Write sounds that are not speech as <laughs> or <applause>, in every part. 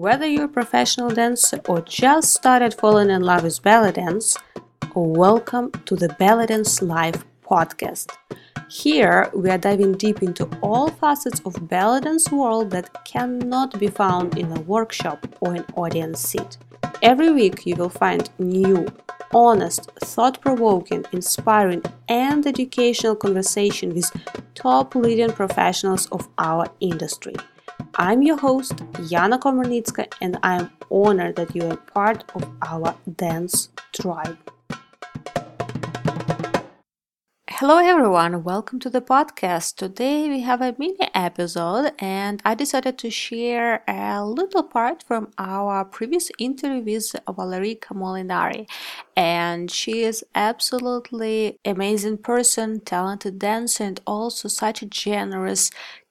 Whether you're a professional dancer or just started falling in love with belly dance, welcome to the Belly Dance Live podcast. Here we are diving deep into all facets of belly dance world that cannot be found in a workshop or an audience seat. Every week you will find new, honest, thought-provoking, inspiring and educational conversation with top leading professionals of our industry. I'm your host, Yana Komarnitska, and I am honored that you are part of our dance tribe. Hello, everyone. Welcome to the podcast. Today we have a mini episode, and I decided to share a little part from our previous interview with Valerica Molinari. And she is absolutely amazing person, talented dancer, and also such a generous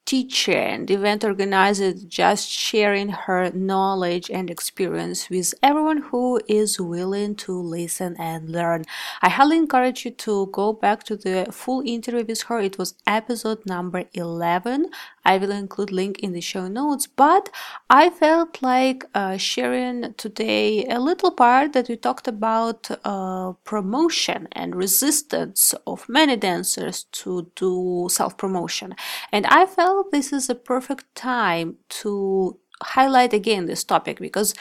teacher and event organizer just sharing her knowledge and experience with everyone who is willing to listen and learn. I highly encourage you to go back to the full interview with her. It was episode number 11. I will include link in the show notes, but I felt like uh, sharing today a little part that we talked about uh, promotion and resistance of many dancers to do self promotion. And I felt this is a perfect time to highlight again this topic because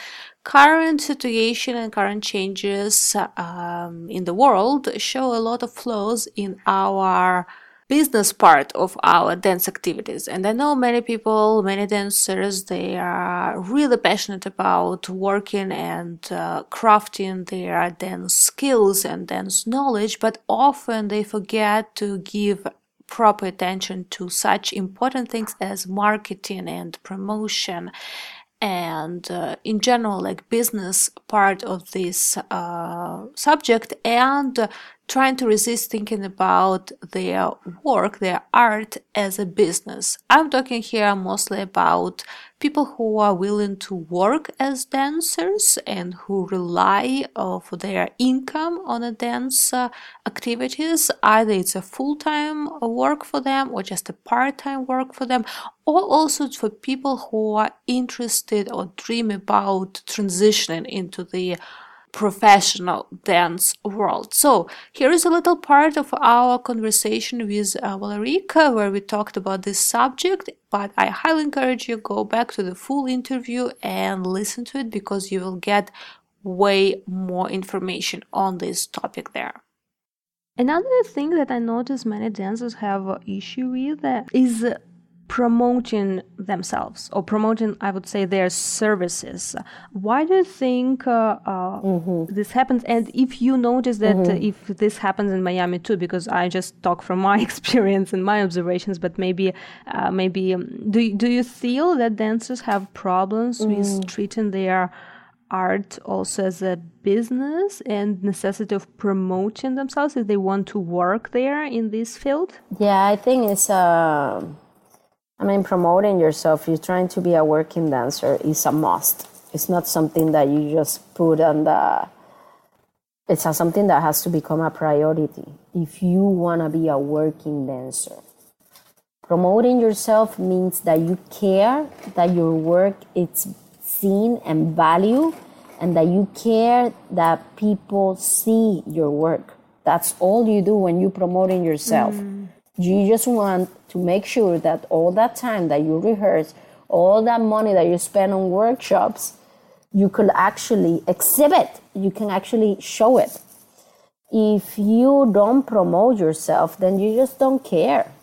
current situation and current changes um, in the world show a lot of flaws in our business part of our dance activities. And I know many people, many dancers, they are really passionate about working and uh, crafting their dance skills and dance knowledge, but often they forget to give proper attention to such important things as marketing and promotion and uh, in general like business part of this uh, subject and trying to resist thinking about their work their art as a business. I'm talking here mostly about people who are willing to work as dancers and who rely uh, for their income on a dance uh, activities. Either it's a full-time work for them or just a part-time work for them or also for people who are interested or dream about transitioning into the professional dance world. So here is a little part of our conversation with uh, Valerica where we talked about this subject, but I highly encourage you go back to the full interview and listen to it because you will get way more information on this topic there. Another thing that I notice many dancers have issue with is promoting themselves or promoting, I would say, their services. Why do you think uh, uh, mm-hmm. this happens? And if you notice that mm-hmm. if this happens in Miami too, because I just talk from my <laughs> experience and my observations, but maybe, uh, maybe, um, do do you feel that dancers have problems mm. with treating their art also as a business and necessity of promoting themselves if they want to work there in this field? Yeah, I think it's a uh, I mean, promoting yourself, you're trying to be a working dancer, is a must. It's not something that you just put on the. It's a, something that has to become a priority if you want to be a working dancer. Promoting yourself means that you care that your work is seen and valued, and that you care that people see your work. That's all you do when you're promoting yourself. Mm. You just want to make sure that all that time that you rehearse, all that money that you spend on workshops, you could actually exhibit. You can actually show it. If you don't promote yourself, then you just don't care.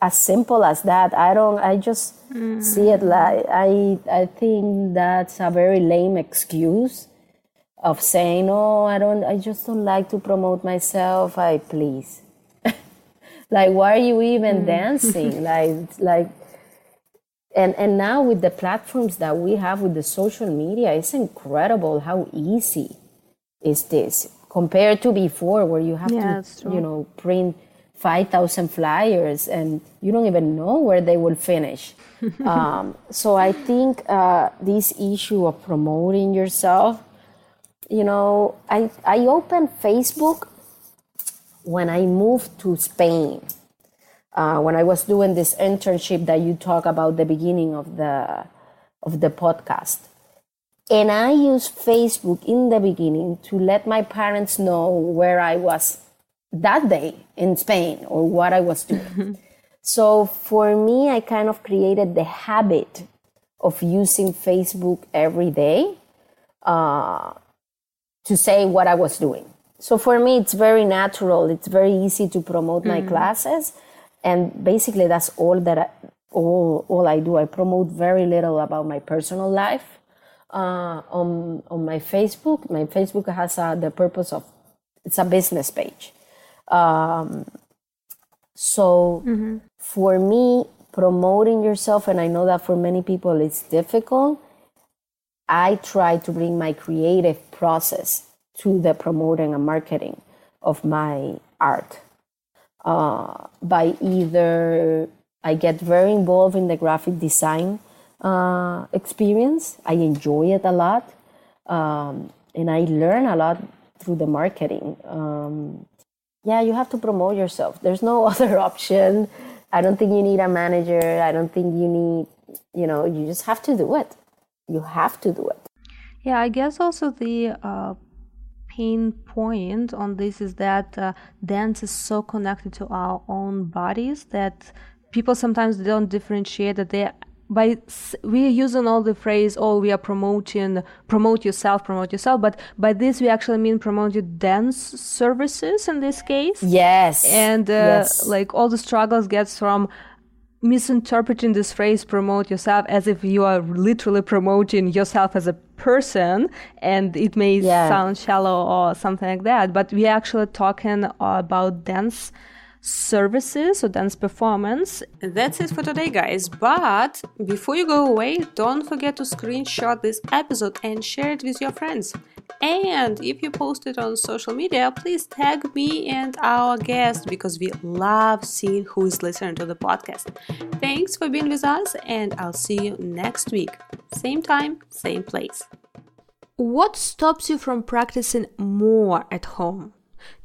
As simple as that. I don't. I just mm. see it like I. I think that's a very lame excuse of saying, "Oh, I don't. I just don't like to promote myself." I please like why are you even mm. dancing? <laughs> Like like and and now with the platforms that we have with the social media it's incredible how easy is this compared to before where you have yeah, to you know print 5000 flyers and you don't even know where they will finish. <laughs> Um, so i think uh, this issue of promoting yourself you know i i opened facebook when I moved to Spain, uh, when I was doing this internship that you talk about the beginning of the of the podcast. And I used Facebook in the beginning to let my parents know where I was that day in Spain or what I was doing. <laughs> so for me, I kind of created the habit of using Facebook every day uh, to say what I was doing. So for me, it's very natural. It's very easy to promote my mm. classes, and basically that's all that I, all all I do. I promote very little about my personal life uh, on on my Facebook. My Facebook has uh, the purpose of it's a business page. Um, so mm-hmm. for me, promoting yourself, and I know that for many people it's difficult. I try to bring my creative process to the promoting and marketing of my art uh, by either I get very involved in the graphic design uh, experience. I enjoy it a lot, um, and I learn a lot through the marketing. Um, yeah, you have to promote yourself. There's no <laughs> other option. I don't think you need a manager. I don't think you need, you know, you just have to do it. You have to do it. Yeah, I guess also the uh, pain point on this is that uh, dance is so connected to our own bodies that people sometimes don't differentiate that they by we are using all the phrase oh we are promoting promote yourself promote yourself but by this we actually mean promote your dance services in this case yes and uh, yes. like all the struggles gets from misinterpreting this phrase promote yourself as if you are literally promoting yourself as a person and it may yeah. sound shallow or something like that but we're actually talking about dance services or dance performance. That's it for today, guys. But before you go away, don't forget to screenshot this episode and share it with your friends. And if you post it on social media, please tag me and our guest because we love seeing who is listening to the podcast. Thanks for being with us, and I'll see you next week. Same time, same place. What stops you from practicing more at home?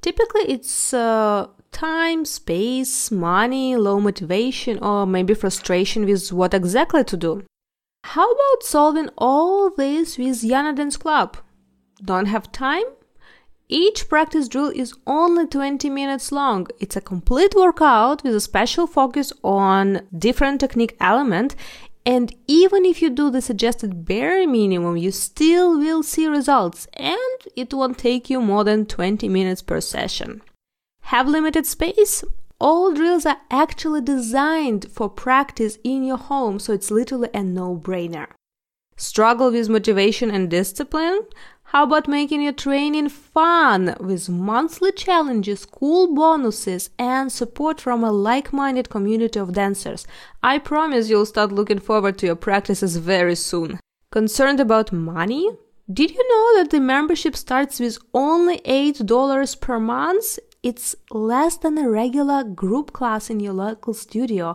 Typically, it's uh, time, space, money, low motivation, or maybe frustration with what exactly to do. How about solving all this with Yana Dance Club? Don't have time? Each practice drill is only 20 minutes long. It's a complete workout with a special focus on different technique element. And even if you do the suggested bare minimum, you still will see results and it won't take you more than 20 minutes per session. Have limited space? All drills are actually designed for practice in your home, so it's literally a no brainer. Struggle with motivation and discipline? How about making your training fun with monthly challenges, cool bonuses, and support from a like minded community of dancers? I promise you'll start looking forward to your practices very soon. Concerned about money? Did you know that the membership starts with only $8 per month? it's less than a regular group class in your local studio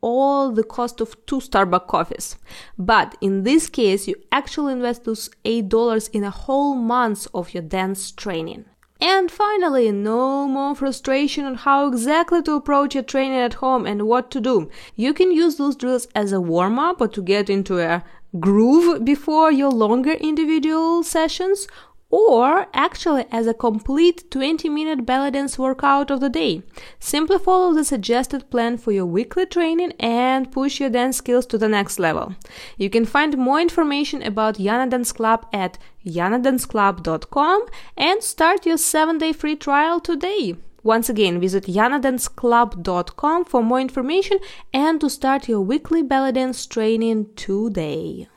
all the cost of two Starbucks coffees. But in this case, you actually invest those $8 in a whole month of your dance training. And finally, no more frustration on how exactly to approach your training at home and what to do. You can use those drills as a warm up or to get into a groove before your longer individual sessions or actually as a complete 20 minute belly dance workout of the day. Simply follow the suggested plan for your weekly training and push your dance skills to the next level. You can find more information about Yana Dance Club at yanadanceclub.com and start your 7 day free trial today. Once again, visit yanadanceclub.com for more information and to start your weekly belly dance training today.